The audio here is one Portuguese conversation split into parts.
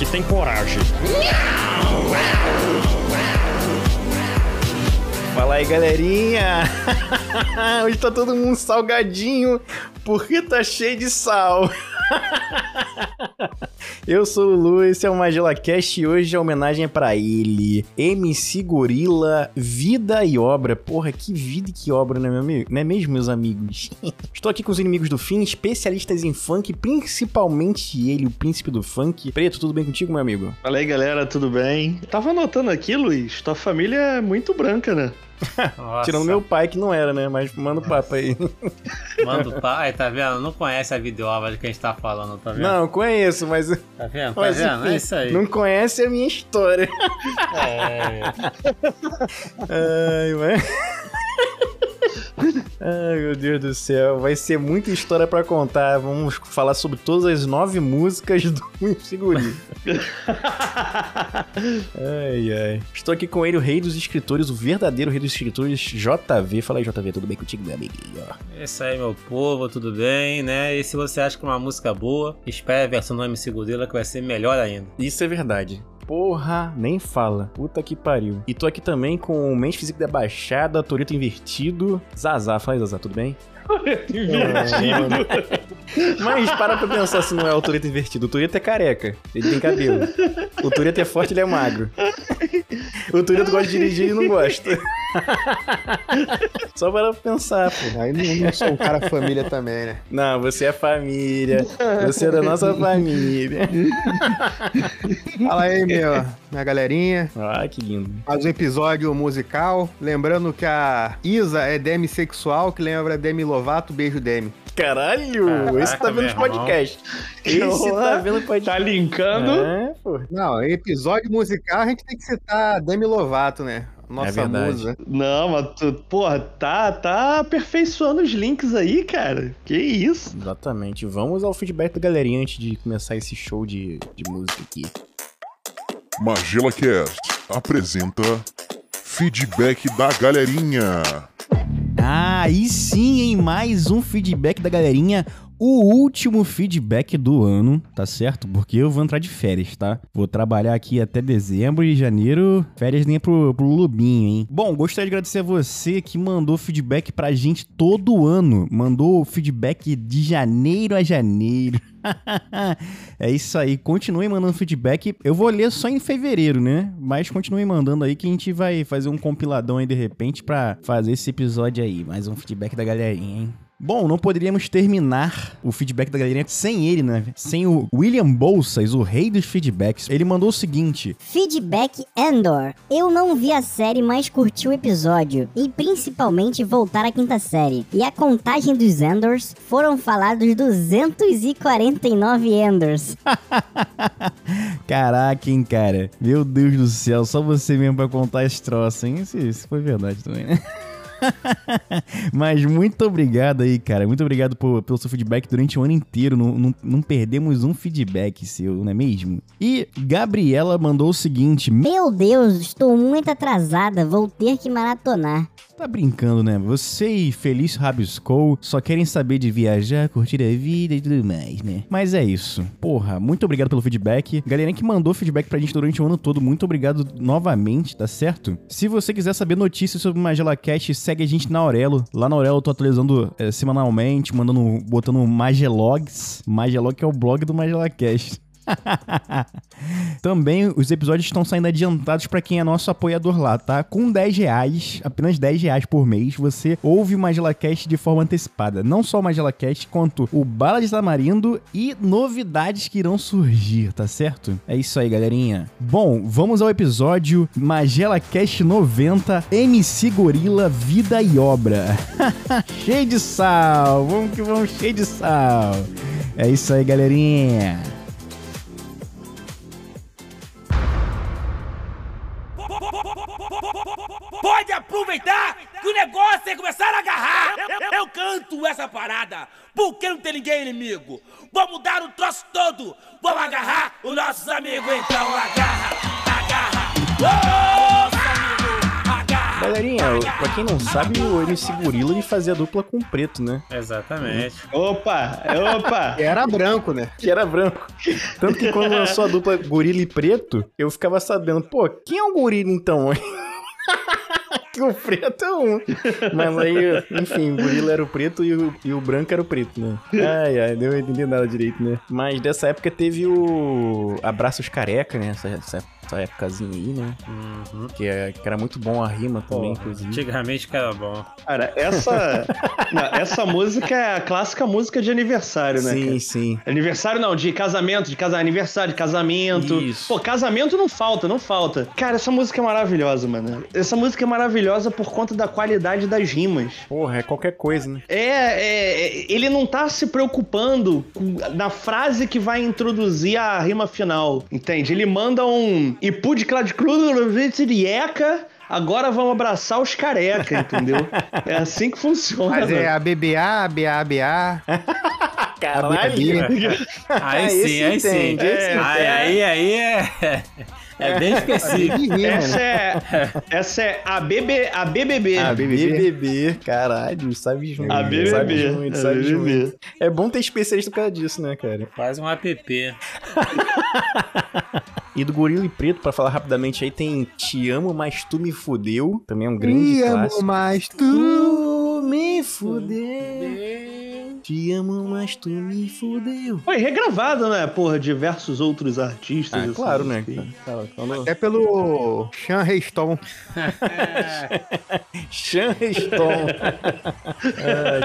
que tem coragem. Fala aí, galerinha! Hoje tá todo mundo salgadinho porque tá cheio de sal. Eu sou o Lu, esse é o Magela Cast e hoje a homenagem é pra ele. MC Gorila, Vida e Obra. Porra, que vida e que obra, né, meu amigo? Não é mesmo, meus amigos? Estou aqui com os inimigos do fim, especialistas em funk, principalmente ele, o príncipe do funk. Preto, tudo bem contigo, meu amigo? Fala aí, galera, tudo bem? Tava anotando aqui, Luiz, tua família é muito branca, né? Tirando meu pai, que não era, né? Mas manda o papo aí. Manda o pai, tá vendo? Não conhece a videoaula de que a gente tá falando, tá vendo? Não, conheço, mas. Tá vendo? Tá mas, vendo? enfim, é isso aí. Não conhece a minha história. É. Ai, mas... Ai, meu Deus do céu. Vai ser muita história pra contar. Vamos falar sobre todas as nove músicas do Segurino. ai, ai. Estou aqui com ele, o rei dos escritores, o verdadeiro rei dos escritores, JV. Fala aí, JV, tudo bem contigo, meu amiguinho? É isso aí, meu povo, tudo bem, né? E se você acha que é uma música boa, espere a versão do MC Gorila que vai ser melhor ainda. Isso é verdade. Porra, nem fala. Puta que pariu. E tô aqui também com Mente Físico da Baixada, Torito Invertido. Zazá, fala aí, Zazá, tudo bem? Mas para pra pensar se não é o Toreto invertido. O Toreto é careca. Ele tem cabelo. O Toreto é forte, ele é magro. O Toreto gosta de dirigir e não gosta. Só para pensar, pô. Aí não, não sou um cara família também, né? Não, você é família. Você é da nossa família. Fala aí, meu, minha galerinha. Ah, que lindo. Mais um episódio musical. Lembrando que a Isa é demissexual, que lembra Demi Lovato, beijo Demi. Caralho, Caraca, esse tá vendo os podcast. Esse tá vendo o podcast. Tá linkando? É, pô. Não, episódio musical a gente tem que citar Demi Lovato, né? Nossa É musa. Não, mas tu, porra, tá, tá aperfeiçoando os links aí, cara. Que isso? Exatamente. Vamos ao feedback da galerinha antes de começar esse show de, de música aqui. Magela Cast apresenta Feedback da Galerinha. Ah, aí sim, em mais um feedback da galerinha. O último feedback do ano, tá certo? Porque eu vou entrar de férias, tá? Vou trabalhar aqui até dezembro e janeiro. Férias nem pro, pro Lubinho, hein? Bom, gostaria de agradecer a você que mandou feedback pra gente todo ano. Mandou feedback de janeiro a janeiro. é isso aí. Continue mandando feedback. Eu vou ler só em fevereiro, né? Mas continue mandando aí que a gente vai fazer um compiladão aí de repente pra fazer esse episódio aí. Mais um feedback da galerinha, hein? Bom, não poderíamos terminar o feedback da galerinha sem ele, né? Sem o William Bolsas, o rei dos feedbacks. Ele mandou o seguinte: Feedback Endor. Eu não vi a série, mas curti o episódio. E principalmente voltar à quinta série. E a contagem dos Endors foram falados 249 Endors. Caraca, hein, cara? Meu Deus do céu, só você mesmo pra contar esse troço, hein? Isso, isso foi verdade também, né? Mas muito obrigado aí, cara. Muito obrigado por- pelo seu feedback durante o ano inteiro. Não, não, não perdemos um feedback seu, não é mesmo? E Gabriela mandou o seguinte: Meu Deus, estou muito atrasada. Vou ter que maratonar. Tá brincando, né? Você e Feliz Rabiscou só querem saber de viajar, curtir a vida e tudo mais, né? Mas é isso. Porra, muito obrigado pelo feedback. Galerinha que mandou feedback pra gente durante o ano todo, muito obrigado novamente, tá certo? Se você quiser saber notícias sobre Magela Cast, segue a gente na Aurelo. Lá na Aurelo eu tô atualizando eh, semanalmente, mandando, botando Magelogs. Magelog é o blog do Magela Cast. Também os episódios estão saindo adiantados para quem é nosso apoiador lá, tá? Com 10 reais, apenas 10 reais por mês, você ouve o MagelaCast de forma antecipada. Não só o MagelaCast, quanto o Bala de Tamarindo e novidades que irão surgir, tá certo? É isso aí, galerinha. Bom, vamos ao episódio MagelaCast 90, MC Gorila, Vida e Obra. cheio de sal, vamos que vamos, cheio de sal. É isso aí, galerinha. Pode aproveitar que o negócio é começar a agarrar. Eu, eu- eu canto essa parada porque não tem ninguém inimigo. Vamos dar o troço todo. Vamos agarrar os nossos amigos. Então agarra, agarra. Agarra. Galerinha, pra quem não sabe, o MC Gorila ele fazia dupla com o preto, né? Exatamente. Opa, opa. E era branco, né? Que era branco. Tanto que quando lançou a dupla Gorila e Preto, eu ficava sabendo, pô, quem é o Gorila então? que o preto é um. Mas aí, enfim, o gorila era o preto e o, e o branco era o preto, né? Ai, ai, não entendi nada direito, né? Mas dessa época teve o Abraços Careca, né? Essa, essa, essa épocazinha aí, né? Uhum. Que, é- que era muito bom a rima também, Pô, inclusive. antigamente que era bom. Cara, essa. não, essa música é a clássica música de aniversário, né? Sim, cara? sim. Aniversário não, de casamento, de casa... aniversário, de casamento. Isso. Pô, casamento não falta, não falta. Cara, essa música é maravilhosa, mano. Essa música é maravilhosa por conta da qualidade das rimas. Porra, é qualquer coisa, né? É, é, é, ele não tá se preocupando com- na frase que vai introduzir a rima final, entende? Ele manda um e pude de crudieca, agora vamos abraçar os careca, entendeu? É assim que funciona. Mas é a BBA, BA, BA. Caralho! Aí sim, aí sim. É, aí, aí, aí é. É bem específico. Essa é, essa é a, BB, a BBB. A BBB. BBB, caralho, sabe junto. A BBB. Sabe muito, A sabe BBB. junto. É bom ter especialista por causa disso, né, cara? Faz um app. E do Gorila e Preto, pra falar rapidamente aí, tem Te Amo, Mas Tu Me Fudeu. Também é um grande Me amo clássico. mais tu. Tu me fudeu. Te amo, mas tu me fudeu. Foi regravado, né? Porra, diversos outros artistas. Ah, assim, claro, né? Cara. É pelo Sean Reston. Sean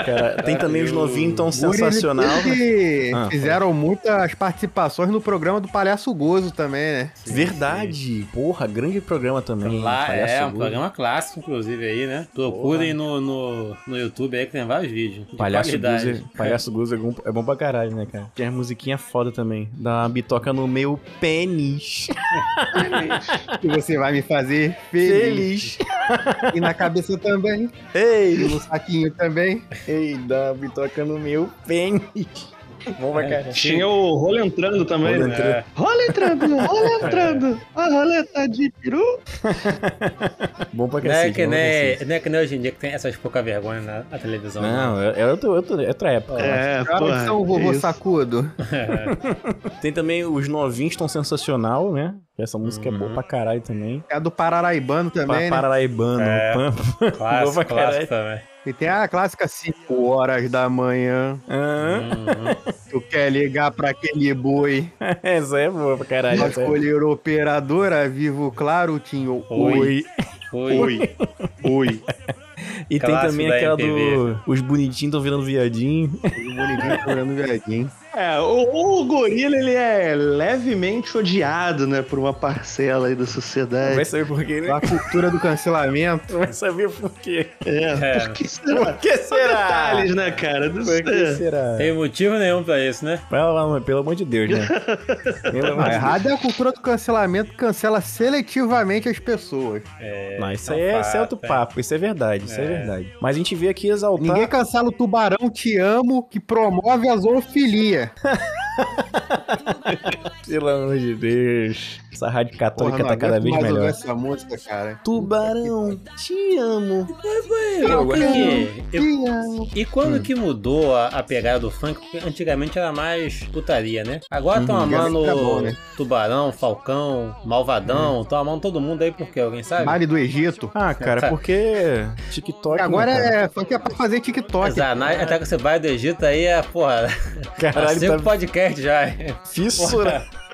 cara. Tem também os novinhos tão sensacional. que Ah, fizeram muitas participações no programa do Palhaço Gozo também, né? Verdade. Porra, grande programa também. Lá Palhaço é um Gordo. programa clássico, inclusive, aí, né? Procurem no, no, no YouTube aí que tem vários vídeos. de Palhaço qualidade. Palhaço Guzo é bom, é bom pra caralho, né, cara? Tem as musiquinhas foda também. Dá uma bitoca no meu pênis. Que você vai me fazer feliz. E na cabeça também. E Ei, no saquinho também. ei, dá uma bitoca no meu pênis. Bom pra caralho. Tinha o rolo entrando também, Rolo né? entrando. É. Rola entrando, rola entrando. A roleta de peru. Bom pra Não é, cacete. que nem, cacete. não é que nem hoje em dia que tem essas pouca vergonha na, na televisão. né? Não, é, é outro, outro- é outra época. É, que são o vovô isso. sacudo. Tem também os novinhos tão sensacional, né? Essa música é boa pra caralho também. É a do Pararaibano também, né? Pararaibano, É. Pampa. Boa pra Clássico, clássico também. E tem a clássica 5 horas da manhã. Uhum. Tu quer ligar pra aquele boi. essa é boa pra caralho. É- escolher operadora, vivo claro, tinha Oi. Oi. Oi. Oi. E tem também aquela MPB. do. Os bonitinhos tão virando viadinho. o bonitinho chorando viadinho. É, o, o gorila, ele é levemente odiado, né, por uma parcela aí da sociedade. Vai saber por quê, né? A cultura do cancelamento. Vai saber por quê. É, É. por que será? Por que será? detalhes, né, cara? Não Por que será? Tem motivo nenhum pra isso, né? Mano, pelo amor de Deus, né? Pelo Deus. errado é a cultura do cancelamento que cancela seletivamente as pessoas. É, Não, isso é aí é, isso é outro hein? papo, isso é verdade, isso é, É. verdade. Mas a gente veio aqui exaltar. Ninguém cancela o tubarão Te Amo, que promove a zoofilia. yeah. Pelo amor de Deus. Essa rádio católica Porra, tá cada vez mais melhor. essa música, cara. Tubarão, te amo. Eu- Agora- e, eu- Te amo. e quando que mudou a, a pegada do funk? Porque antigamente era mais putaria, né? Agora estão amando Era bom, né? Tubarão, Falcão, Malvadão, estão amando todo mundo aí por quê? Alguém sabe? Baile do Egito. Ah, cara, porque TikTok. Agora né, é funk é pra fazer TikTok. Exato, na- até que você vai do Egito aí é, porra, Caralho, cinco tá podcast já. fissura.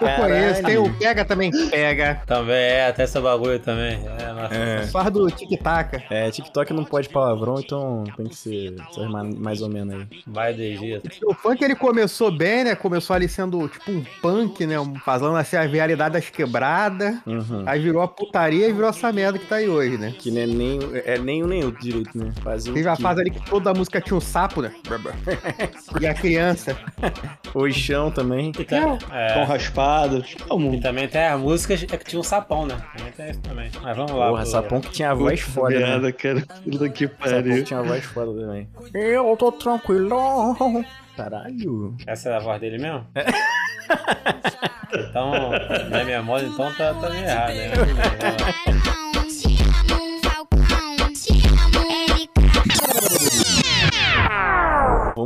Eu conheço, tem o Pega também. Pega. Também é, até esse bagulho também. É, nossa. É. Faz do tic-tac. É, TikTok não pode palavrão, então tem que ser, ser ma- mais ou menos aí. Vai do Egito. O funk ele começou bem, né? Começou ali sendo tipo um punk, né? Fazendo assim a realidade das quebradas. Uhum. Aí virou a putaria e virou essa merda que tá aí hoje, né? Que não é nem, é nem um nem outro direito, né? Fazia Teve a que- fase ali que toda a música tinha um sapo, né? E a criança. O chão também. E, tá- é, Pão raspado. Como? e também tem as músicas é que tinha um sapão, né? Também tem isso também. Mas vamos lá. Porra, pro- Sapão que tinha a voz foda, né? Merda, cara. Puta que Sapão que pariu. tinha a voz foda também. Eu tô tranquilo. Caralho. Essa é a voz dele mesmo? Então, na memória, então tá, tá meio errado, né?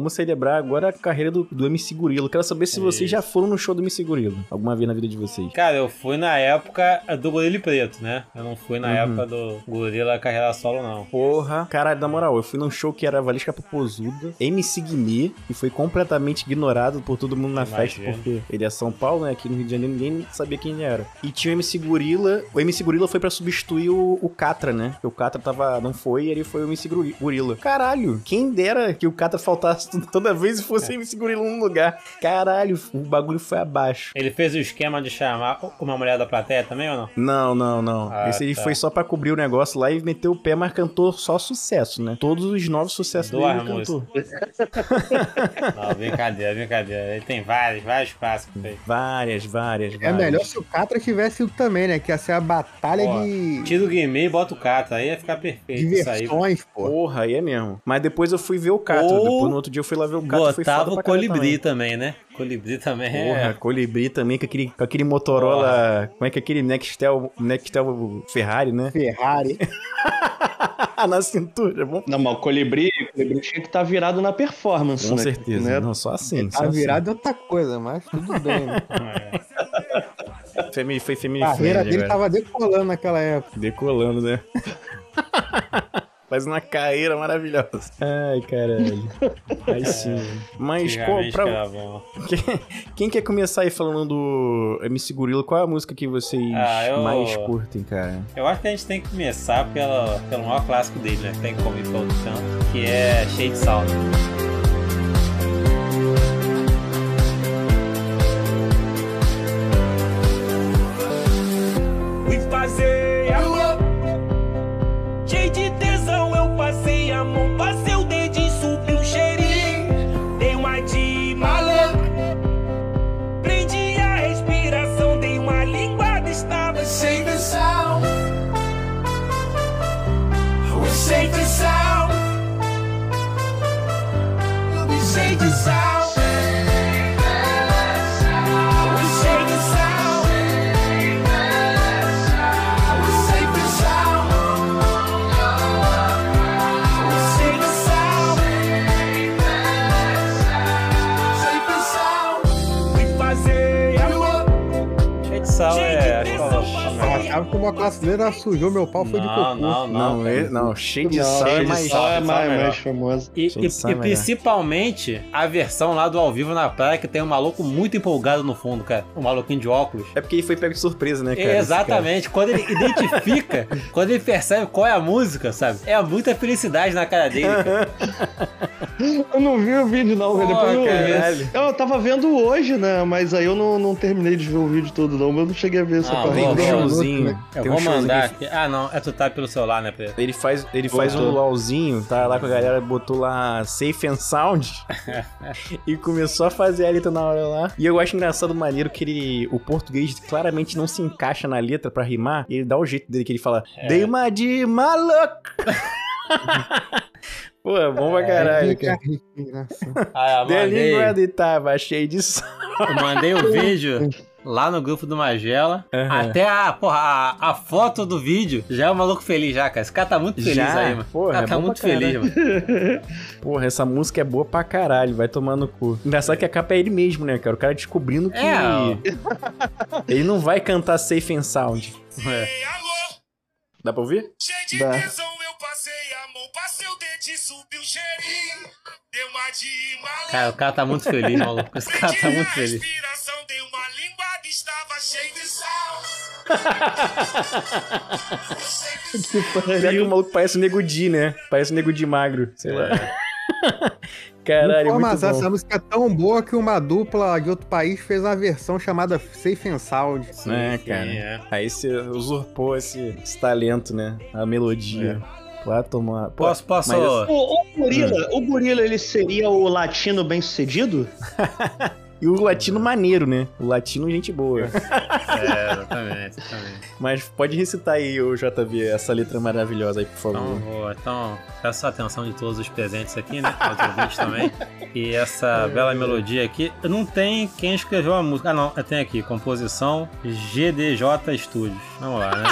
Vamos celebrar agora a carreira do, do MC Gorila. Quero saber se vocês já foram no show do MC Gorila. Alguma vez na vida de vocês. Cara, eu fui na época do Gorila Preto, né? Eu não fui na Uhum. época do Gorila Carreira Solo, não. Porra. Caralho, na moral, eu fui num show que era Valesca Popozuda, MC Guimê, e foi completamente ignorado por todo mundo na festa, Imagino. porque ele é São Paulo, né? Aqui no Rio de Janeiro ninguém sabia quem ele era. E tinha o MC Gorila. O MC Gorila foi pra substituir o, o Catra, né? Porque o Catra tava, não foi, e ele foi o MC Gori- Gorila. Caralho, quem dera que o Catra faltasse toda vez e fosse MC Gorila num lugar. Caralho, o bagulho foi abaixo. Ele fez o esquema de chamar uma mulher da plateia também ou não? Não, não, não. Ah, Esse ele tá. foi só pra cobrir o negócio lá e meteu o pé, mas cantou só sucesso, né? Todos os novos sucessos Duas dele ele cantou. Não, brincadeira, brincadeira. Ele tem vários, vários clássicos aí. Várias, várias, É várias. melhor se o Catra tivesse ido também, né? Que ia ser a batalha Pô, de, Tira o Guimê e bota o Cata, aí ia ficar perfeito de isso aí. Porra, aí é mesmo. Mas depois eu fui ver o Catra. Ou Depois no outro dia eu fui lá ver o Catra. foi Botava o colibri também, né? Colibri também Porra, é. colibri também, com aquele, com aquele Motorola. Como é que é aquele Nextel, Nextel Ferrari, né? Ferrari. Na cintura, bom. Não, mas o colibri, o colibri tinha que estar virado na performance, Com né? certeza. Né? Não, só assim. só Tá assim. virado é outra coisa, mas tudo bem, né? Family, foi family A carreira friendly dele agora. tava decolando naquela época. Decolando, né? Faz uma carreira maravilhosa. Ai, caralho. Aí sim. Mas qual, pra, que era bom. Quem, quem quer começar aí falando do MC Gorila? Qual é a música que vocês Ah, eu- mais curtem, cara? Eu acho que a gente tem que começar pela, pelo maior clássico dele, né? Que tem como ir pelo canto, que é Shade Sound. Fui fazer passei a mão, passei o dedinho, subi o cheirinho. Dei uma de maluco. Prendi a respiração, dei uma linguada, estava sem visão. Sem visão. Sem visão. A Brasileira sujou meu pau foi de Não, cocô. não, não. Não, cara. é- não, cheio de Não, sal é mais. Sal é é mais, mais famoso. E, e- e é melhor. principalmente a versão lá do ao vivo na praia, que tem um maluco muito empolgado no fundo, cara. Um maluquinho de óculos. É porque ele foi pego de surpresa, né, cara? Exatamente. Quando ele identifica, quando ele percebe qual é a música, sabe? É muita felicidade na cara dele, cara. Eu não vi o vídeo, não. Porra, Depois eu, caralho. eu tava vendo hoje, né? Mas aí eu não, não terminei de ver o vídeo todo, não. Mas eu não cheguei a ver essa Ah, parte. Tem um showzinho. né? Eu tem um vou showzinho mandar que aqui. Ah, não. É tu tá pelo celular, né, Pedro? Ele faz, ele faz um Botou. luauzinho, tá lá com a galera, botou lá Safe and Sound e começou a fazer a letra na hora lá. E eu acho engraçado maneiro que ele, o português claramente não se encaixa na letra pra rimar. E ele dá o jeito dele que ele fala: É. Dei uma de maluco. Pô, é bom pra caralho, Fica cara. Ah, mandei, língua de tava cheio de sal. eu mandei o vídeo lá no grupo do Magela. Aham. Até a, porra, a, a foto do vídeo já é o maluco feliz já, cara. Esse cara tá muito feliz Já? aí, mano. Porra, cara é tá muito feliz, mano. Porra, essa música é boa pra caralho, vai tomar no cu. Engraçado que a capa é ele mesmo, né, cara? O cara descobrindo que É, ele não vai cantar Safe and Sound. É. Dá pra ouvir? Dá. Passei a mão, passei o dedinho, subi o cheirinho. Deu uma de maluco. Cara, o cara tá muito feliz, maluco. Esse cara tá muito feliz. respiração, dei uma linguada, estava cheio de sal. Pior que o maluco parece o Nego Di, né? Parece o Nego Di magro, sei lá. Caralho, muito bom. essa música é tão boa que uma dupla de outro país fez uma versão chamada Safe and Sound. É, Sim, cara. é. Aí você usurpou esse, esse talento, né? A melodia. Pra tomar. Pô, Posso, posso. mas- O, o gorila, o gorila, ele seria o latino bem sucedido? E o latino maneiro, né? O latino, gente boa. É, exatamente, exatamente. Mas pode recitar aí, o JV, essa letra maravilhosa aí, por Então, favor. vou, então, peço a atenção de todos os presentes aqui, né? Aos ouvintes também. E essa bela melodia aqui. Não tem quem escreveu a música. Ah, não. Tem aqui. Composição GDJ Studios. Vamos lá, né?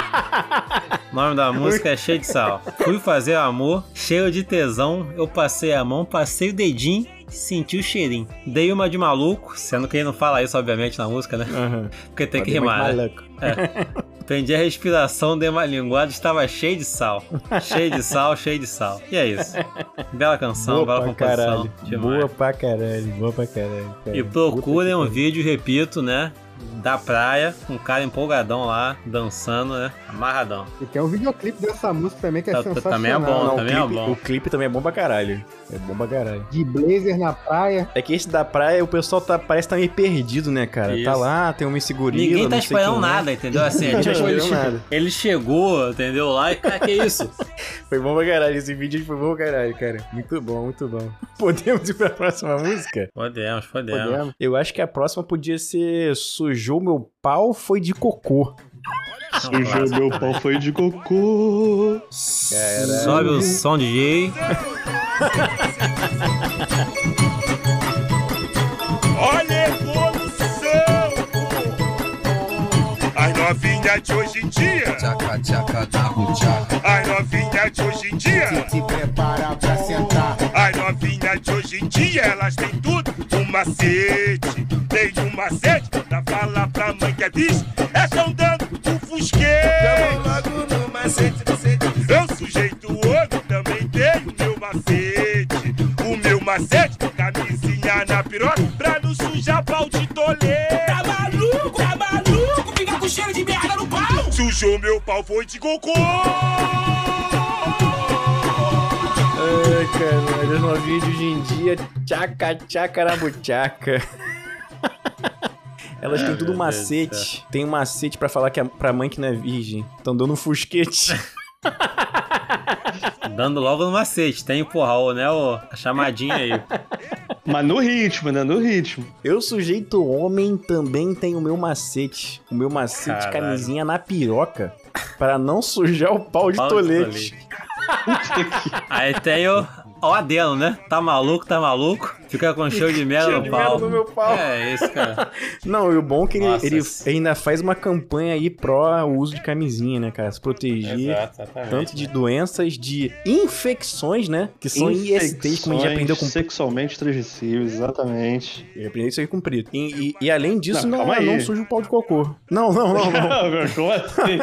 O nome da música é Cheio de Sal. Fui fazer amor, cheio de tesão. Eu passei a mão, passei o dedinho. Senti o cheirinho. Dei uma de maluco, sendo que ele não fala isso, obviamente, na música, né? Aham. Porque tem que Pode ir rimar, né? maluco. Prendi a respiração, dei uma linguada, estava cheio de sal. cheio de sal, cheio de sal. E é isso. Bela canção, Boa bela composição. caralho. Demais. Boa pra caralho. Boa pra caralho. cara. E procurem um que vídeo, repito, né? Da praia, um cara empolgadão lá, dançando, né? Amarradão. E tem um videoclipe dessa música também que é Tá- tá- sensacional. também é bom, Não, também o, é clipe, bom. o clipe também é bom pra caralho. É bom pra caralho. De blazer na praia. É que esse da praia, o pessoal tá, parece que tá meio perdido, né, cara? Isso. Tá lá, tem uma segurina. Ninguém tá não sei esperando quem é. nada, entendeu? Assim, tá tipo, ele, esperando nada. ele chegou, entendeu? Lá e, cara, que isso? Foi bom pra caralho. Esse vídeo foi bom pra caralho, cara. Muito bom, muito bom. Podemos ir pra próxima música? Podemos, podemos. Podemos. Eu acho que a próxima podia ser Sujou Meu Pau Foi de Cocô. Sujou meu pau foi de cocô. Sobe o som, DJ. As novinhas de hoje em dia, Tchaca, tchaca, tchaca, tchaca. as novinhas de hoje em dia, Se prepara pra sentar. as novinhas de hoje em dia, elas têm tudo, um macete, tem um macete, pra falar pra mãe que é bicho, é tão dando um fusquete. logo no macete, macete. Eu sujeito outro, também tenho meu macete, o meu macete, camisinha na piroca, pra não sujar pau de tolete. Cheiro de merda no pau. Sujou meu pau, foi de cocô. Ai, caralho. As novinhas de hoje em dia, tchaca, tchaca na buchaca. Elas têm tudo macete. Tem um macete pra falar que é pra mãe que não é virgem. Tão dando um fusquete. Dando logo no macete. Tem, porra, o, né, o, a chamadinha aí. Mas no ritmo, né? No ritmo. Eu, sujeito homem, também tenho o meu macete. O meu macete, Caralho. camisinha na piroca. Pra não sujar o pau de Pau de tolete. Aí tem o, o adeno, né? Tá maluco, tá maluco? Fica com cheiro de merda Cheiro no de pau. no meu pau. É isso, cara. Não, e o bom é que ele, ele ainda faz uma campanha aí pró uso de camisinha, né, cara? Se proteger. Tanto de doenças, de infecções, né? Que são ISTs, como a gente aprendeu com Sexualmente transmissíveis, exatamente. Eu aprendi isso aí com o Preto. E, e- e além disso, Não, não, não, suja o pau de cocô. Não, não, não, não. Como assim?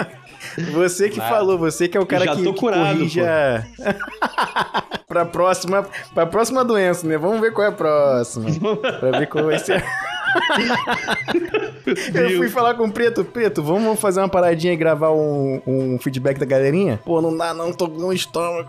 Você que falou, você que é o cara Já que, tô que curado, corrija pra próxima, pra próxima doença, né? Vamos ver qual é a próxima. pra ver qual vai ser. Eu fui falar com o Preto, Preto, vamos fazer uma paradinha e gravar um, um feedback da galerinha? Pô, não dá não, tô com um estômago.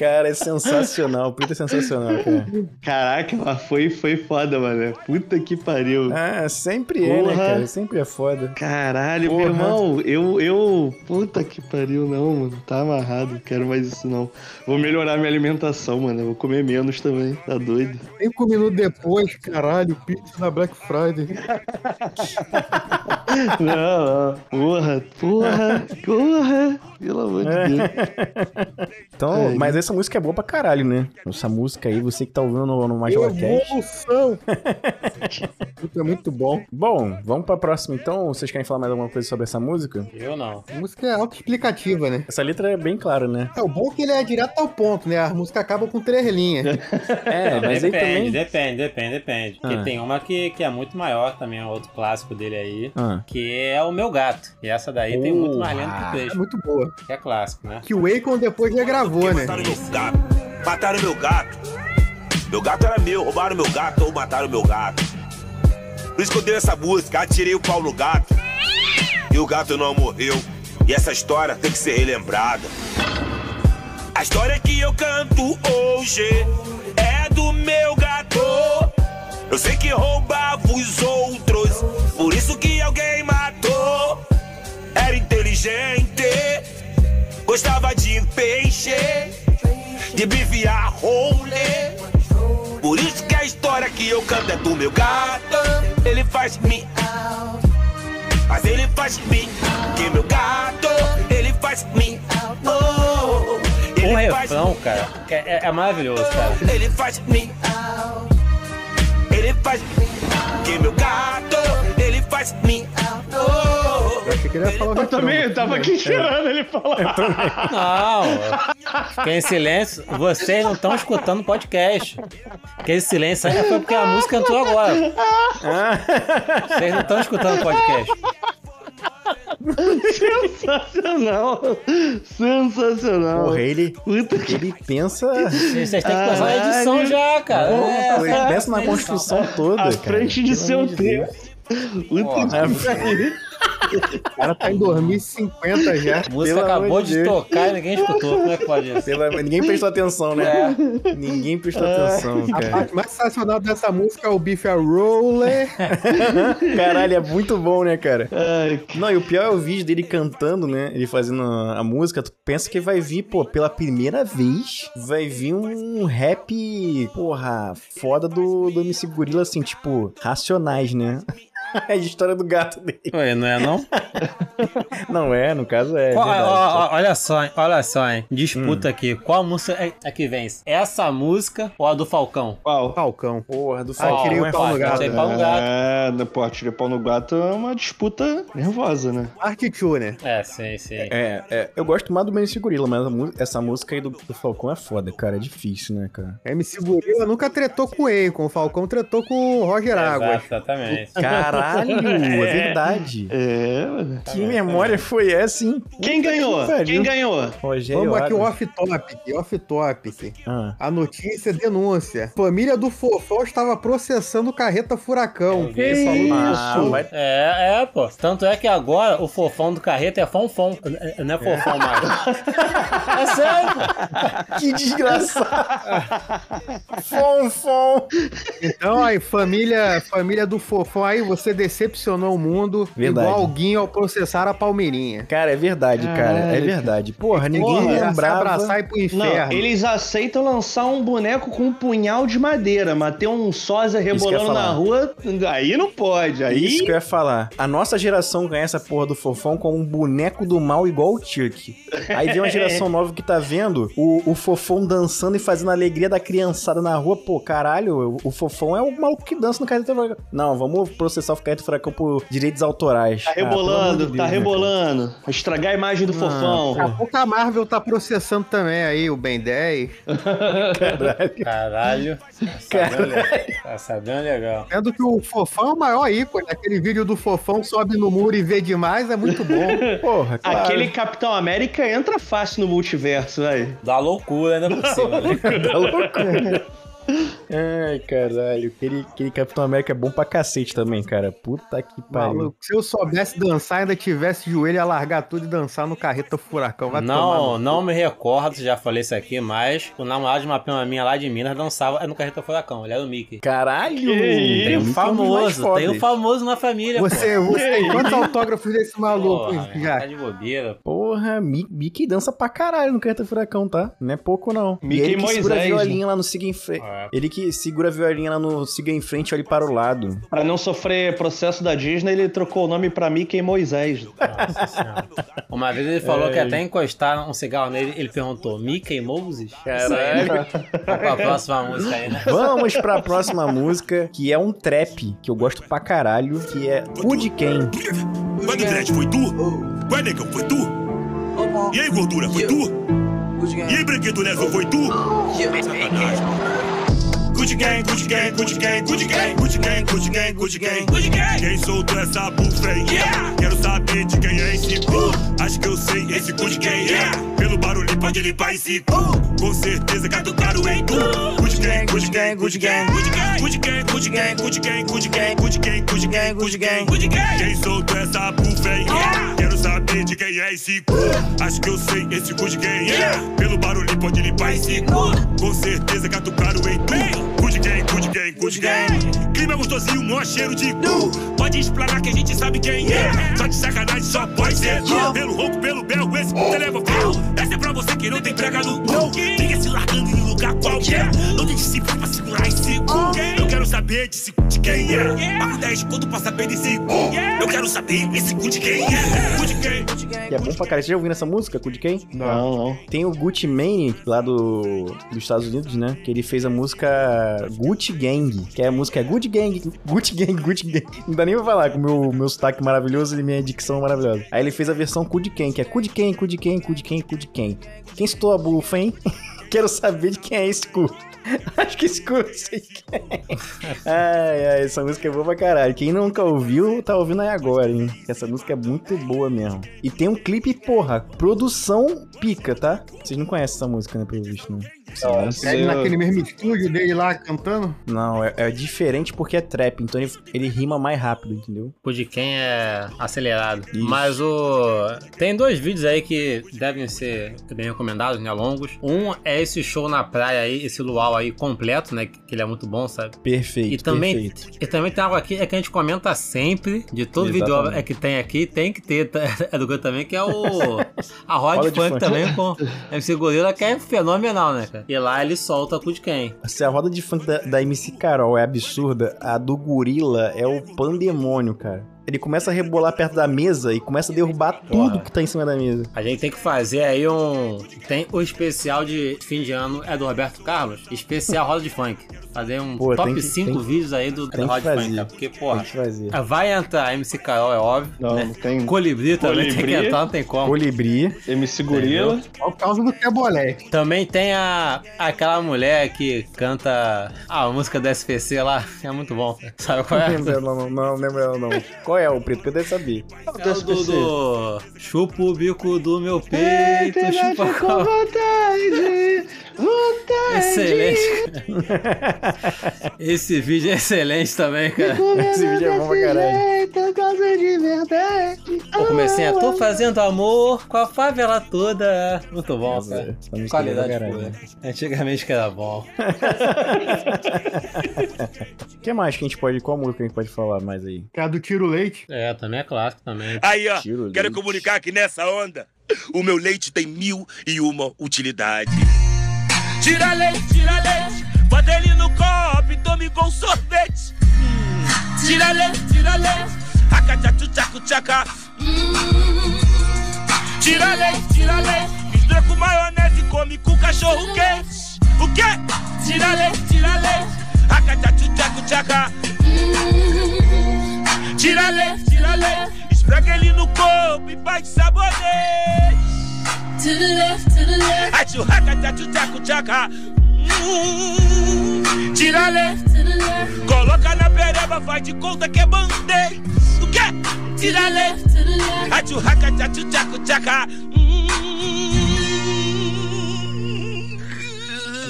Cara, é sensacional, o Preto é sensacional, cara. Caraca, mas foi, foi foda, mano. Puta que pariu. Ah, sempre é, né, Porra. cara? Sempre é foda. Caralho, Porra. meu irmão, eu, eu. Puta que pariu, não, mano. Tá amarrado, não quero mais isso, não. Vou melhorar minha alimentação, mano. Eu vou comer menos também, tá doido? Cinco minutos depois, caralho, pizza na Black Friday. Não, não. Porra, porra, porra. Pelo amor de Deus. Então, É, mas essa música é boa pra caralho, né? Essa música aí, você que tá ouvindo no, no Cast. Evolução! Isso é muito bom. Bom, vamos pra próxima então. Vocês querem falar mais alguma coisa sobre essa música? Eu não. A música é autoexplicativa, né? Essa letra é bem clara, né? É, o bom é que ele é direto ao ponto, né? A música acaba com três linhas. É, mas aí depende, também. depende, depende, depende. Porque Ah. tem uma que, que é muito maior também, é outro clássico dele aí. Ah. Que é o Meu Gato. E essa daí tem muito mais lento que o É trecho. muito boa. Que é clássico, né? Que o Akon depois já gravou, né? Mataram meu gato. Mataram meu gato. Meu gato era meu, roubaram meu gato ou mataram meu gato. Por isso que eu dei essa música, atirei o pau no gato. E o gato não morreu. E essa história tem que ser relembrada. A história que eu canto hoje é do meu gato. Eu canto é do meu gato. Ele faz miau. Mas ele faz miau. Que meu gato, ele faz miau. Oh, faz refrão, cara, é, é maravilhoso, cara. ele faz miau. Ele faz. Que meu gato, ele faz miau. Oh, Eu achei que ele ia falar o Eu refrão. também, eu tava aqui esperando ele falar. Não, fiquei em silêncio. Vocês não estão escutando o podcast. Aquele silêncio aí foi porque a música entrou agora. Vocês não estão escutando o podcast. Sensacional. Sensacional. Porra, ele, Puta que... ele pensa. Vocês têm que pensar na edição já, cara. É, ele pensa na construção toda, À cara. frente de Pelo seu tempo. Deus. Puta que pariu. O cara tá em 2050 já. A música acabou de de Deus. tocar e ninguém escutou. Como é que pode isso? Pela- Ninguém prestou atenção, né? Ninguém prestou atenção, A cara. parte mais sensacional dessa música é o Beef a Roller. Caralho, é muito bom, né, cara? Ai, que- Não, e o pior é o vídeo dele cantando, né? Ele fazendo a a música. Tu pensa que vai vir, pô, pela primeira vez, vai vir um rap, porra, foda do, do MC Gorila, assim, tipo, racionais, né? É a história do gato dele. Ué, não é não? Não é, no caso é. Qual- verdade. ó, ó, olha só, hein, olha só, hein. Disputa Hum. aqui. Qual música é, é que vence? Essa música ou a do Falcão? Qual? Falcão. Porra, do Ah, Falcão. tirei o é pau no gato. Tirei pau no gato. É, né, pô, tirei pau no gato é uma disputa nervosa, né? Art Tuner. É, sim, sim. É, é, eu gosto mais do MC Gorila, mas essa música aí do, do Falcão é foda, cara. É difícil, né, cara? MC Gorila nunca tretou com o Akon. O Falcão tretou com o Roger Águas. Exato, exatamente. Caralho, é verdade. É, mano. Que memória foi essa, hein? Quem ganhou? pariu. Quem ganhou? Rogério Vamos aqui off-topic. Off-topic. Ah. A notícia denúncia. Família do Fofão estava processando carreta furacão. Ah, isso? vai- É, é, pô. Tanto é que agora o fofão do carreta é fonfon. É- Não é fofão mais. É sério, pô. Que desgraçado. fom. Então aí, família, família do Fofão aí, você decepcionou o mundo Verdade. igual alguém ao processar a Palmeirinha. Cara, é verdade, cara. É verdade. Porra, ninguém Porra, se lembrava. abraçar e ir pro Não, inferno. eles aceitam lançar um boneco com um punhal de madeira, mas ter um sósia rebolando na rua, aí não pode. Aí Isso que eu ia falar. A nossa geração ganha essa porra do fofão com um boneco do mal igual o Chuck. Aí vem uma geração nova que tá vendo o, o fofão dançando e fazendo a alegria da criançada na rua. Pô, caralho, o, o fofão é o maluco que dança no Furacão. Não, vamos processar o Carreta Furacão por direitos autorais. tá Ah, rebolando, de tá Deus, né, rebolando. Estragar a imagem do fofão. Daqui a pouco a Marvel tá processando também aí o Ben 10. Caralho. Tá sabendo legal. Tá sabendo legal. Sendo que o Fofão é o maior ícone. Aquele vídeo do Fofão sobe no muro e vê demais é muito bom. Porra, claro. Aquele Capitão América entra fácil no multiverso, velho. Dá loucura ainda por cima. né? Tá louco? Ai, caralho. Aquele, aquele Capitão América é bom pra cacete também, cara. Puta que pariu. Maluco, se eu soubesse dançar, ainda tivesse joelho, ia largar tudo e dançar no carreta furacão. Vai tomar Não, no- não me recordo, já falei isso aqui, mas o namorado de uma prima minha lá de Minas dançava no Carreta Furacão, ele era o Mickey. Caralho! Tem um o famoso, tem o fodas. famoso na família. Você, você tem quantos autógrafos desse maluco Porra, já? tá de bobeira. Porra, Mi- Mickey dança pra caralho no Carreta Furacão, tá? Não é pouco, não. Mickey e ele que Moisés, segura a né? violinha lá no Siga em Frente. É. Ele que segura a violinha lá no Siga em Frente, olhe para o lado. Pra não sofrer processo da Disney, ele trocou o nome pra Mickey Moisés. Nossa senhora. Uma vez ele falou que até encostar um cigarro nele, ele perguntou, Mickey Moses? Caralho. Né? Vamos pra próxima música aí, né? Vamos pra próxima música, que é um trap, que eu gosto pra caralho, que é O de Quem. Vai do dread, foi tu? Vai, negão, foi tu? E aí, gordura, foi tu? E aí, brinquedo Nelson, foi tu? Sacanagem. Gucci gang, Gucci gang, Gucci gang, Gucci gang, Gucci gang, Gucci gang, Gucci gang, Gucci gang. Quem soltou essa bufa aí? Yeah. Quero saber de quem é esse cu. Acho que eu sei esse Gucci gang, yeah. Pelo barulho pode limpar esse cu. Com certeza catucaram em tu. Gucci gang, Gucci gang, Gucci gang, Gucci gang, Gucci gang, Gucci gang, Gucci gang, Gucci gang, Gucci gang, Gucci gang, Gucci gang. Quem soltou essa bufa de quem é esse cu. Acho que eu sei esse Gucci gang, yeah. Pelo barulho pode limpar esse cu. Com certeza catucaram em tu. Gucci gang, Gucci gang, Gucci gang. Clima gostosinho, mó cheiro de cu. Pode explanar que a gente sabe quem é. Só de sacanagem, só pode ser tu. Pelo rouco, pelo belo, esse puta leva frio. Essa é pra você que não tem prega no cu. Fica se largando em lugar qualquer. Não tem discípulo pra segurar esse cu. Saber de de quem é. Pago 10 conto pra saber desse cu. Eu quero saber esse cu de quem é. Cu de quem? Que é bom pra caralho. Você já ouviu essa música, Cu de quem? Não, não. Tem o Gucci Mane, lá do, dos Estados Unidos, né? Que ele fez a música Gucci Gang. Que é a música é Gucci Gang, Gucci Gang, Gucci Gang. Não dá nem pra falar com o meu, meu sotaque maravilhoso e minha dicção maravilhosa. Aí ele fez a versão Cu de quem, que é Cu de quem, Cu de quem, Cu de quem, Cu de quem. Quem estou a bufa, hein? Quero saber de quem é esse cu. Acho que esse cu eu sei. Ai, ai, essa música é boa pra caralho. Quem nunca ouviu, tá ouvindo aí agora, hein? Essa música é muito boa mesmo. E tem um clipe, porra, produção pica, tá? Vocês não conhecem essa música, né, pelo visto, né? É ele naquele mesmo estúdio dele lá cantando. Não, é, é diferente porque é trap, então ele, ele rima mais rápido, entendeu? O de quem é acelerado. Isso. Mas o. Tem dois vídeos aí que devem ser bem recomendados, né? Longos. Um é esse show na praia aí, esse luau aí completo, né? Que ele é muito bom, sabe? Perfeito, E também, perfeito. e também tem algo aqui é que a gente comenta sempre, de todo vídeo é que tem aqui, tem que ter, tá? é do Goiás também, que é o. A de Funk Funk. também com MC Gorila, que é fenomenal, né, cara? E lá ele solta cu de quem? Se a roda de funk da, da MC Carol é absurda, a do gorila é o pandemônio, cara. Ele começa a rebolar perto da mesa e começa a derrubar tudo que tá em cima da mesa. A gente tem que fazer aí um. Tem o especial de fim de ano é do Roberto Carlos, especial Roda de Funk. Fazer um Pô, top que- 5 tem- vídeos aí do tem Roda de Funk, cara. Porque, porra, Tem que fazer. vai entrar MC Carol, é óbvio. Não, né? não tem. Colibri também tem que Colibri. entrar, não tem como. Colibri. MC Gorila. Por causa do Kebolé. Também tem a aquela mulher que canta a música do SPC lá, é muito bom. Sabe qual Não é? lembro, não, não, não lembro ela, não. Qual é o preto? Que eu deve saber. É o do, do chupa o bico do meu peito, chupa a com vontade, vontade. Excelente. Esse vídeo é excelente também, cara. Esse vídeo é bom pra caralho. de verdade. Eu comecei a tô fazendo amor com a favela toda. Muito bom, cara. é boa Qualidade pura. Antigamente que era bom. O que mais que a gente pode. Qual música a gente pode falar mais aí? Que é a do Tiro Leite. É, também é clássico também. Aí, ó, Tiro quero leite. comunicar que nessa onda, o meu leite tem mil e uma utilidade. Tira leite, tira leite, bota ele no copo e tome com sorvete. Hum, Tira leite, tira leite, acachachu, tchacu, tchaca. Hum. Tira leite, tira leite, mistura com maionese e come com cachorro quente. O quê? Tira leite, tira leite, acachachu, tchacu, tchaca. Tira leite, tira leite, esfrega ele no corpo e faz sabonete. To the left, to the left, Achuhaca, tchachu, tchacu, tchaca. Hum, Tira leite, the left, coloca na pereba, faz de conta que é band-aid. O quê? Tira leite, to the left. achuhaca, tchachu, tchacu, tchaca. Hum.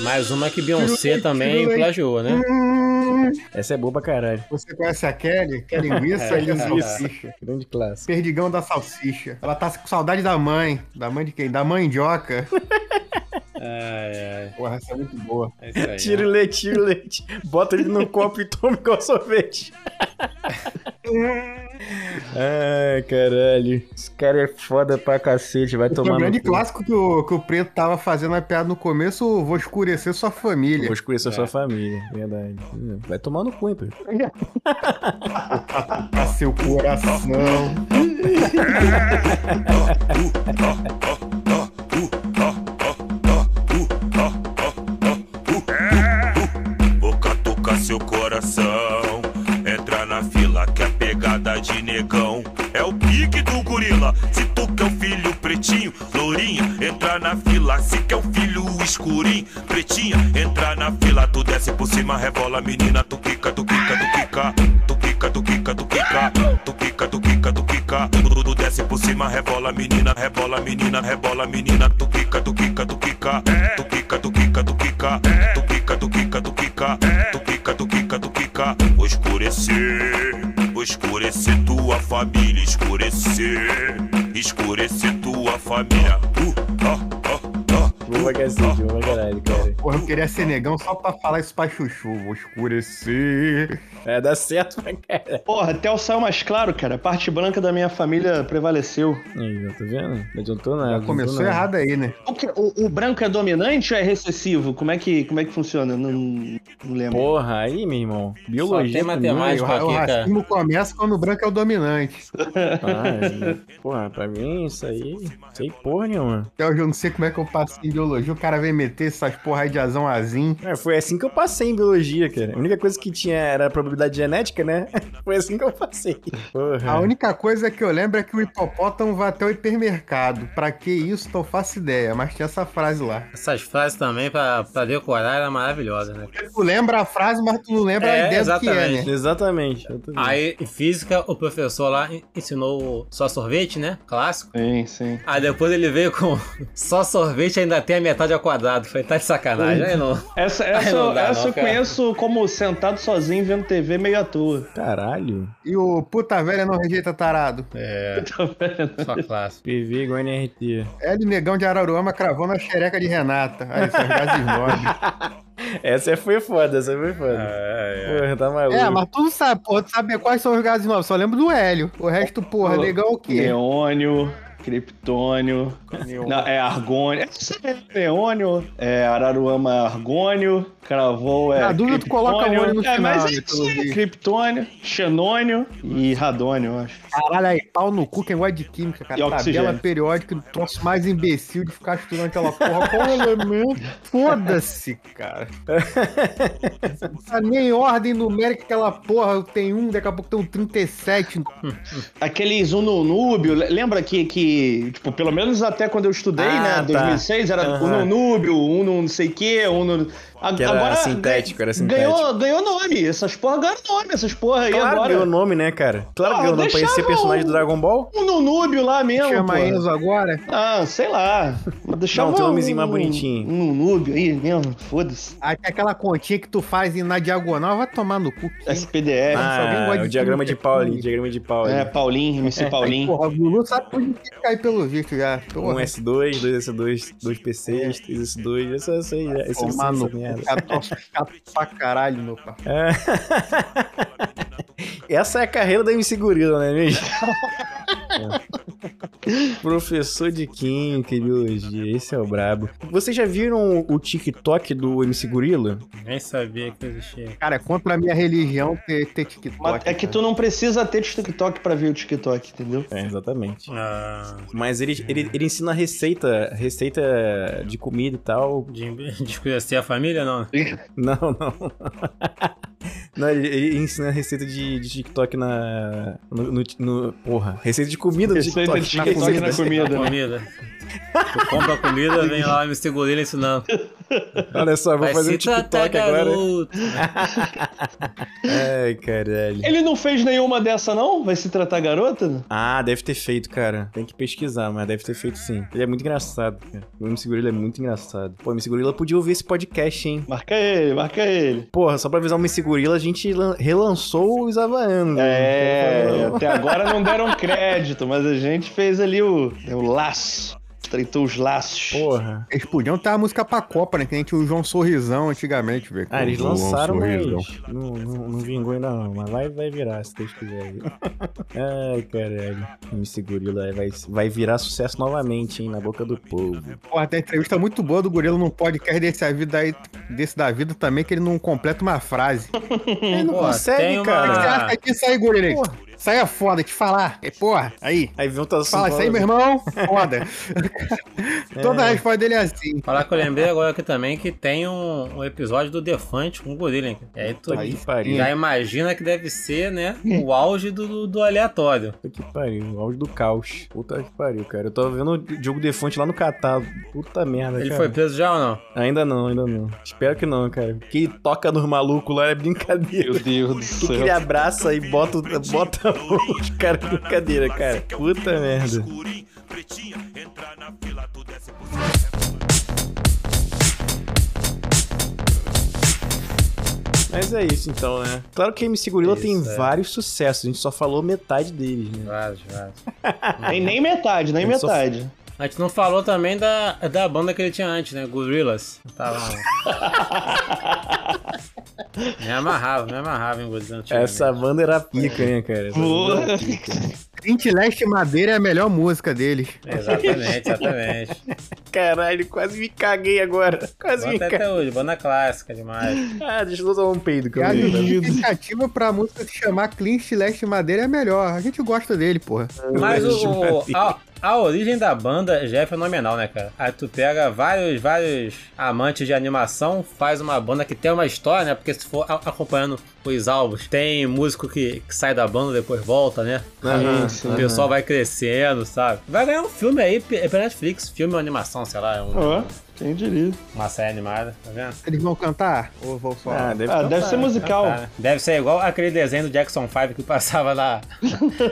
Mais uma que Beyoncé também plagiou, né? Essa é boa pra caralho. Você conhece a Kelly? Que é linguiça e salsicha. Grande classe. Perdigão da salsicha. Ela tá com saudade da mãe. Da mãe de quem? Da mandioca. Ai, ai. Porra, essa é muito boa. É aí. Tira o leite, tira o leite. Bota ele no copo e toma igual sorvete. Ai, caralho. Esse cara é foda pra cacete. Vai O tomar grande no cu. clássico que o, que o Preto tava fazendo a piada no começo, vou escurecer sua família. Vou escurecer a sua família, verdade. Vai tomar no cu, hein, Pedro. Seu coração. Se tu quer o filho pretinho, lourinha, entra na fila. Se quer o filho escurinho, pretinha, entra na fila. Tu desce por cima, rebola, menina. Tu quica, tu quica, tu quica. Tu quica, tu quica, tu quica. Tu quica, tu quica, tu quica. Tu, desce por cima, rebola, menina. Rebola, menina, rebola, menina. Tu quica, tu quica, tu quica. Tu quica, tu quica, tu quica. Tu quica, tu quica, tu quica. Tu quica, tu quica, tu quica. Vou escurecer, vou escurecer tua família. Escurecer, escurecer tua família. Uh, pra cacete, boa pra caralho, cara. Porra, eu queria ser negão só pra falar isso pra chuchu. Vou escurecer. É, dá certo pra cara. Porra, até o céu mais claro, cara. A parte branca da minha família prevaleceu. Aí, tá vendo? Não adiantou nada. Já começou nada. errado aí, né? O, que- o- o branco é dominante ou é recessivo? Como é que, como é que funciona? Não, não lembro. Porra, aí, meu irmão. Só Biologia. tem comigo. matemática o, o racismo começa quando o branco é o dominante. Ah, é. porra, pra mim isso aí. Sei porra nenhuma. Até hoje eu não sei como é que eu passei em biologia. O cara vem meter essas porra aí de azão azim. É, foi assim que eu passei em biologia, cara. A única coisa que tinha era a probabilidade genética, né? Foi assim que eu passei. Porra. A única coisa que eu lembro é que o hipopótamo vai até o hipermercado. Pra que isso, não faço ideia. Mas tinha essa frase lá. Essas frases também, pra, pra decorar, era maravilhosa, né? Tu lembra a frase, mas tu não lembra É, a ideia do que é, exatamente. né? Exatamente. vendo. Aí, em física, o professor lá en- ensinou só sorvete, né? Clássico. Sim, sim. Aí depois ele veio com só sorvete ainda tem a metade ao quadrado. Falei, tá de sacanagem. Aí não. Essa, essa, não dá, essa não, eu cara. conheço como sentado sozinho vendo TV meio à toa. Caralho. E o puta velha não rejeita tarado. É, Tá vendo? só clássico. PV igual NRT. Hélio Negão de Araruama cravou na xereca de Renata. Aí, essas gases nobres. Essa foi foda, essa foi foda. É, Porra, tá maluco. É, mas tu não sabe, porra, tu sabe quais são os gases novos. Só lembro do Hélio. O resto, porra, Pô, legal o quê? Neônio, Kryptônio, não, é argônio, é neônio, é araruama argônio, cravou é Na dúvida, tu coloca criptônio. ônio no é, final, mas né, é isso criptônio, xenônio e radônio, eu acho. Caralho, aí, pau no cu, quem gosta de química, cara. E oxigênio. Tabela periódica, o troço mais imbecil de ficar estudando aquela porra. Qual o elemento? Foda-se, cara. Não tá nem em ordem numérica aquela porra. Tem um, daqui a pouco tem um 37. Aqueles Ununúbio, le- lembra que, que, tipo, pelo menos até quando eu estudei, Ah, né, tá. 2006, era Aham. Ununúbio, Uno não sei o quê, Uno... A- Que era sintético, era sintético. Ganhou, ganhou nome, essas porra ganhou nome, essas porra aí Claro que agora. ganhou nome, né, cara? Claro que Ah, ganhou nome. Parecia deixava personagem do Dragon Ball. Um Nunúbio lá mesmo, Chama. Enzo agora. Ah, sei lá. Deixava Não, tem um nomezinho mais bonitinho. Um Nunúbio aí mesmo, foda-se. Aí aquela continha que tu faz na diagonal, vai tomar no cu. SPDF. Ah, gosta o diagrama de Pauling, química. diagrama de Pauling. É, Paulinho, MC Aí, Paulinho. porra, o Lulu sabe tem que cair pelo visto já. Um Porra, S2, dois S2, dois PCs, três S2, essa aí, essa essa- merda. Cara, troço chato pra caralho, meu pai. É. Essa é a carreira da MC Gorila, não é mesmo? É. Professor de Química e Biologia, esse é o brabo. Vocês já viram o TikTok do MC Gorila? Nem sabia que existia. Cara, é contra a minha religião ter, ter TikTok. Mas é que tu não precisa ter TikTok pra ver o TikTok, entendeu? É, exatamente. Ah, Mas ele, ele, ele ensina receita, receita de comida e tal. de, de escurecer a família, não? Não, não. Não, ele, ele ensina receita de, de TikTok na. No, no- no- Porra, receita de comida no Receita TikTok. de TikTok na comida. né? Comida. Tu compra a comida, vem lá o MC Gorila ensinando. Olha só, vou Vai fazer um TikTok agora. Ai, caralho. Ele não fez nenhuma dessa, não? Vai se tratar garota? Ah, deve ter feito, cara. Tem que pesquisar, mas deve ter feito sim. Ele é muito engraçado, cara. O MC Gorila é muito engraçado. Pô, o MC Gorila podia ouvir esse podcast, hein? Marca ele, marca ele. Porra, só pra avisar o MC Gorila, a gente lan- relançou os Havaianos. né? É, até agora não deram crédito, mas a gente fez ali o, o laço. Estreitou os laços. Porra. Eles podiam ter a música pra Copa, né? Que a gente tinha o João Sorrisão antigamente, velho. Ah, eles lançaram, Sorrisão. mas não, não, não vingou ainda não. Mas vai, vai virar, se Deus quiser. Ai, caralho. MC Gorila vai, vai virar sucesso novamente, hein? Na boca do povo. Porra, tem entrevista muito boa do Gorila num podcast desse, a vida aí, desse da vida também, que ele não completa uma frase. Ele não Pô, consegue, tem uma- cara. Você acha que isso aí, Gorila? Isso aí é foda, te falar. É, porra, aí. Aí vem um tá Fala isso aí, meu irmão. Foda. Toda a resposta dele é assim. Falar que eu lembrei agora aqui também que tem um, um episódio do Defante com o Gorila, hein? E aí tu Aí, pariu. já imagina que deve ser, né, o auge do, do, do aleatório. Puta que pariu, o áudio do caos. Puta que pariu, cara. Eu tava vendo o Diogo Defante lá no Catar. Puta merda, Ele cara. foi preso já ou não? Ainda não, ainda não. Espero que não, cara. Que ele toca nos malucos lá é brincadeira. Meu Deus do Que, que ele abraça e bota, o- os caras de brincadeira, cara. Puta merda. Na Mas é isso então, né? Claro que a MC Gorila Isso, tem é. vários sucessos, a gente só falou metade deles, né? Vários, vários. Nem, nem metade, nem metade. A gente não falou também da, da banda que ele tinha antes, né? Gorillaz. Tava... me amarrava, me amarrava em Gorillaz. antigamente. Essa banda era pica, né, cara? Essa banda Clint Leste Madeira é a melhor música deles. Exatamente, exatamente. Caralho, quase me caguei agora. Quase me Bota caguei. até hoje, banda clássica demais. Ah, deixa eu dar um peido que eu a vi. justificativa pra música se chamar Clint Leste Madeira é a melhor. A gente gosta dele, porra. Mas o, a, a origem da banda já é fenomenal, né, cara? Aí tu pega vários, vários amantes de animação, faz uma banda que tem uma história, né? Porque se for acompanhando os álbuns, tem músico que, que sai da banda depois volta, né? O pessoal vai crescendo, sabe? Vai ganhar um filme aí pe- pela Netflix, filme ou animação, sei lá, é um- Ó, quem diria. uma série animada, tá vendo? Eles vão cantar? Ou vão só. Ah, deve Ah, deve ser musical. Ah, Deve ser igual aquele desenho do Jackson 5 que passava na,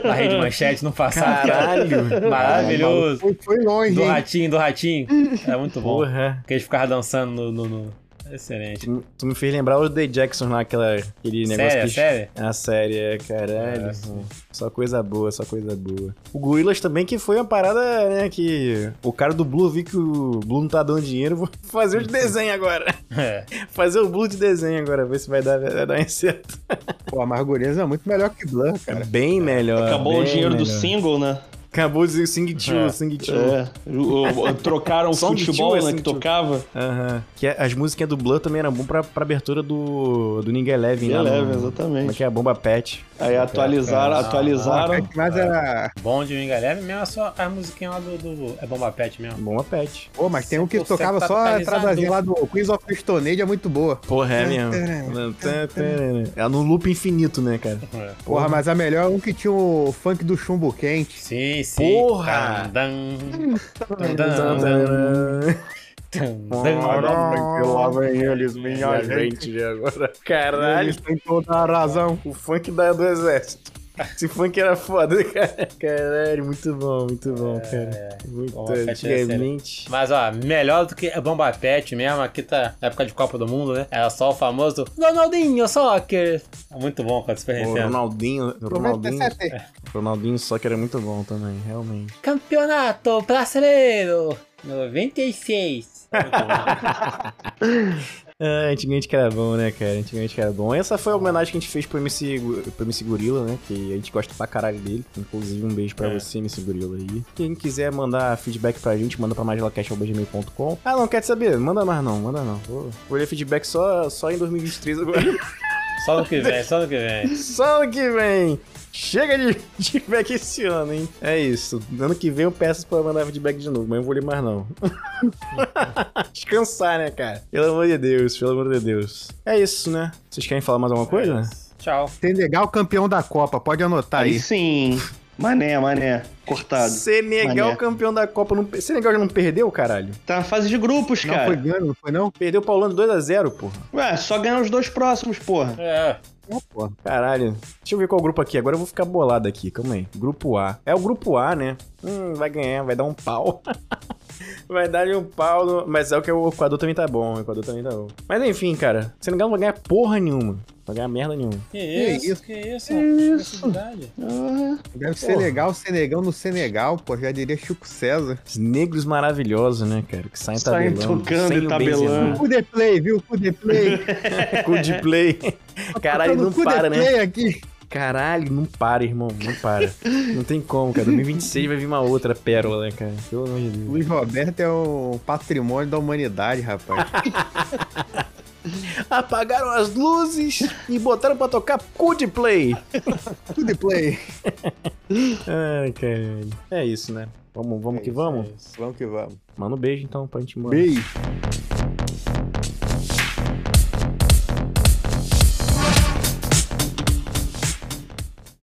na rede manchete no passado. Caralho. Maravilhoso. Foi, foi longe, Do hein? ratinho, do ratinho. É muito bom. Porra. Que eles ficavam dançando no. no- no- Excelente. Tu, tu me fez lembrar o The Jackson lá, aquela, aquele negócio Sério, que... sério? A série, é, caralho. É, sim. Só coisa boa, só coisa boa. O Gorillaz também, que foi uma parada, né, que o cara do Blue viu que o Blue não tá dando dinheiro, vou fazer o de desenho agora. É. Fazer o Blue de desenho agora, ver se vai dar, vai dar certo. Pô, a Margureza é muito melhor que Blur, cara. Bem melhor. Acabou o bem dinheiro do melhor. single, né? Acabou de Sing Two, É. Sing Two. É. Trocaram futebol, é né? Que tocava. Aham. Que é- as músicas do Blur também eram bom pra, pra abertura do, do Ninguém Eleven. Eleven, Como é exatamente. que é? A Bomba Pet. Aí atualizaram, Ah, atualizaram. Mas era. Bom de Wing Eleven, mesmo é só a musiquinha lá do, do- É Bomba Pet mesmo. Bomba Pet. Pô, mas tem um que 100% tocava só a entradazinha lá do Queens of Stone Age, é muito boa. Porra, é mesmo. É no loop infinito, né, cara? É. Porra, mas a melhor é um que tinha o funk do chumbo quente. Sim, Porra! Dan, dan, dan, dan, dan, dan. lá vem eles, Minha gente agora. Caralho, Eles têm toda a razão. o funk da, do exército. Esse funk era foda, cara. Caralho, muito bom, muito bom, cara. Muito Bomba Pet é antigamente. Mas ó, melhor do que a Bomba Pet mesmo, aqui tá na época de Copa do Mundo, né? Era só o famoso Ronaldinho Soccer. É muito bom quando Super O Nintendo. Ronaldinho, o Ronaldinho, 97. Ronaldinho só que era muito bom também, realmente. Campeonato Brasileiro 96. Ah, antigamente que era bom, né, cara? Antigamente que era bom. Essa foi a homenagem que a gente fez pro MC, pro MC Gorila, né? Que a gente gosta pra caralho dele. Inclusive, um beijo pra É. você, MC Gorila aí. Quem quiser mandar feedback pra gente, manda pra magelacast.gmail.com. Ah, não, quer saber? Manda mais não, manda não. Vou, vou ler feedback só, só em 2023 agora. Só no que vem, só no que vem. só ano que vem. Chega de de feedback esse ano, hein? É isso. Ano que vem eu peço pra mandar feedback de novo, mas eu não vou ler mais não. Descansar, né, cara? Pelo amor de Deus, pelo amor de Deus. É isso, né? Vocês querem falar mais alguma coisa? Tchau. Senegal campeão da Copa, pode anotar Aí aí. sim. Mané, mané. Cortado. Senegal Mané. campeão da Copa. Não... Senegal já não perdeu, caralho? Tá na fase de grupos, Não cara. foi ganho, não foi não? Perdeu pra Holanda 2x0, porra. Ué, só ganhar os dois próximos, porra. É. Não, porra. Caralho. Deixa eu ver qual grupo aqui. Agora eu vou ficar bolado aqui. Calma aí. Grupo A. É o grupo A, né? Hum, vai ganhar, vai dar um pau. vai dar-lhe um pau. no- Mas é o que o Equador também tá bom. O Equador também tá bom. Mas enfim, cara. Senegal não vai ganhar porra nenhuma. Não vai ganhar merda nenhuma. Que isso? isso, que isso? Necessidade. Deve ser legal, Senegal no Senegal, pô, já diria Chico César. Os negros maravilhosos, né, cara? Que saem Saem tabelando. tocando e o tabelando. Cu de play, viu? Cu de play. Cu de play. Caralho, Tocando não para, né? aqui. Caralho, não para, irmão. Não para. Não tem como, cara. 2026 vai vir uma outra pérola, né, cara? Pelo amor de Deus. Luiz Roberto é um patrimônio da humanidade, rapaz. Apagaram as luzes e botaram pra tocar de play. De play. Ai, caralho. É isso, né? Vamos, vamos que vamos? Vamos que vamos. Manda um beijo então pra gente embora. Beijo.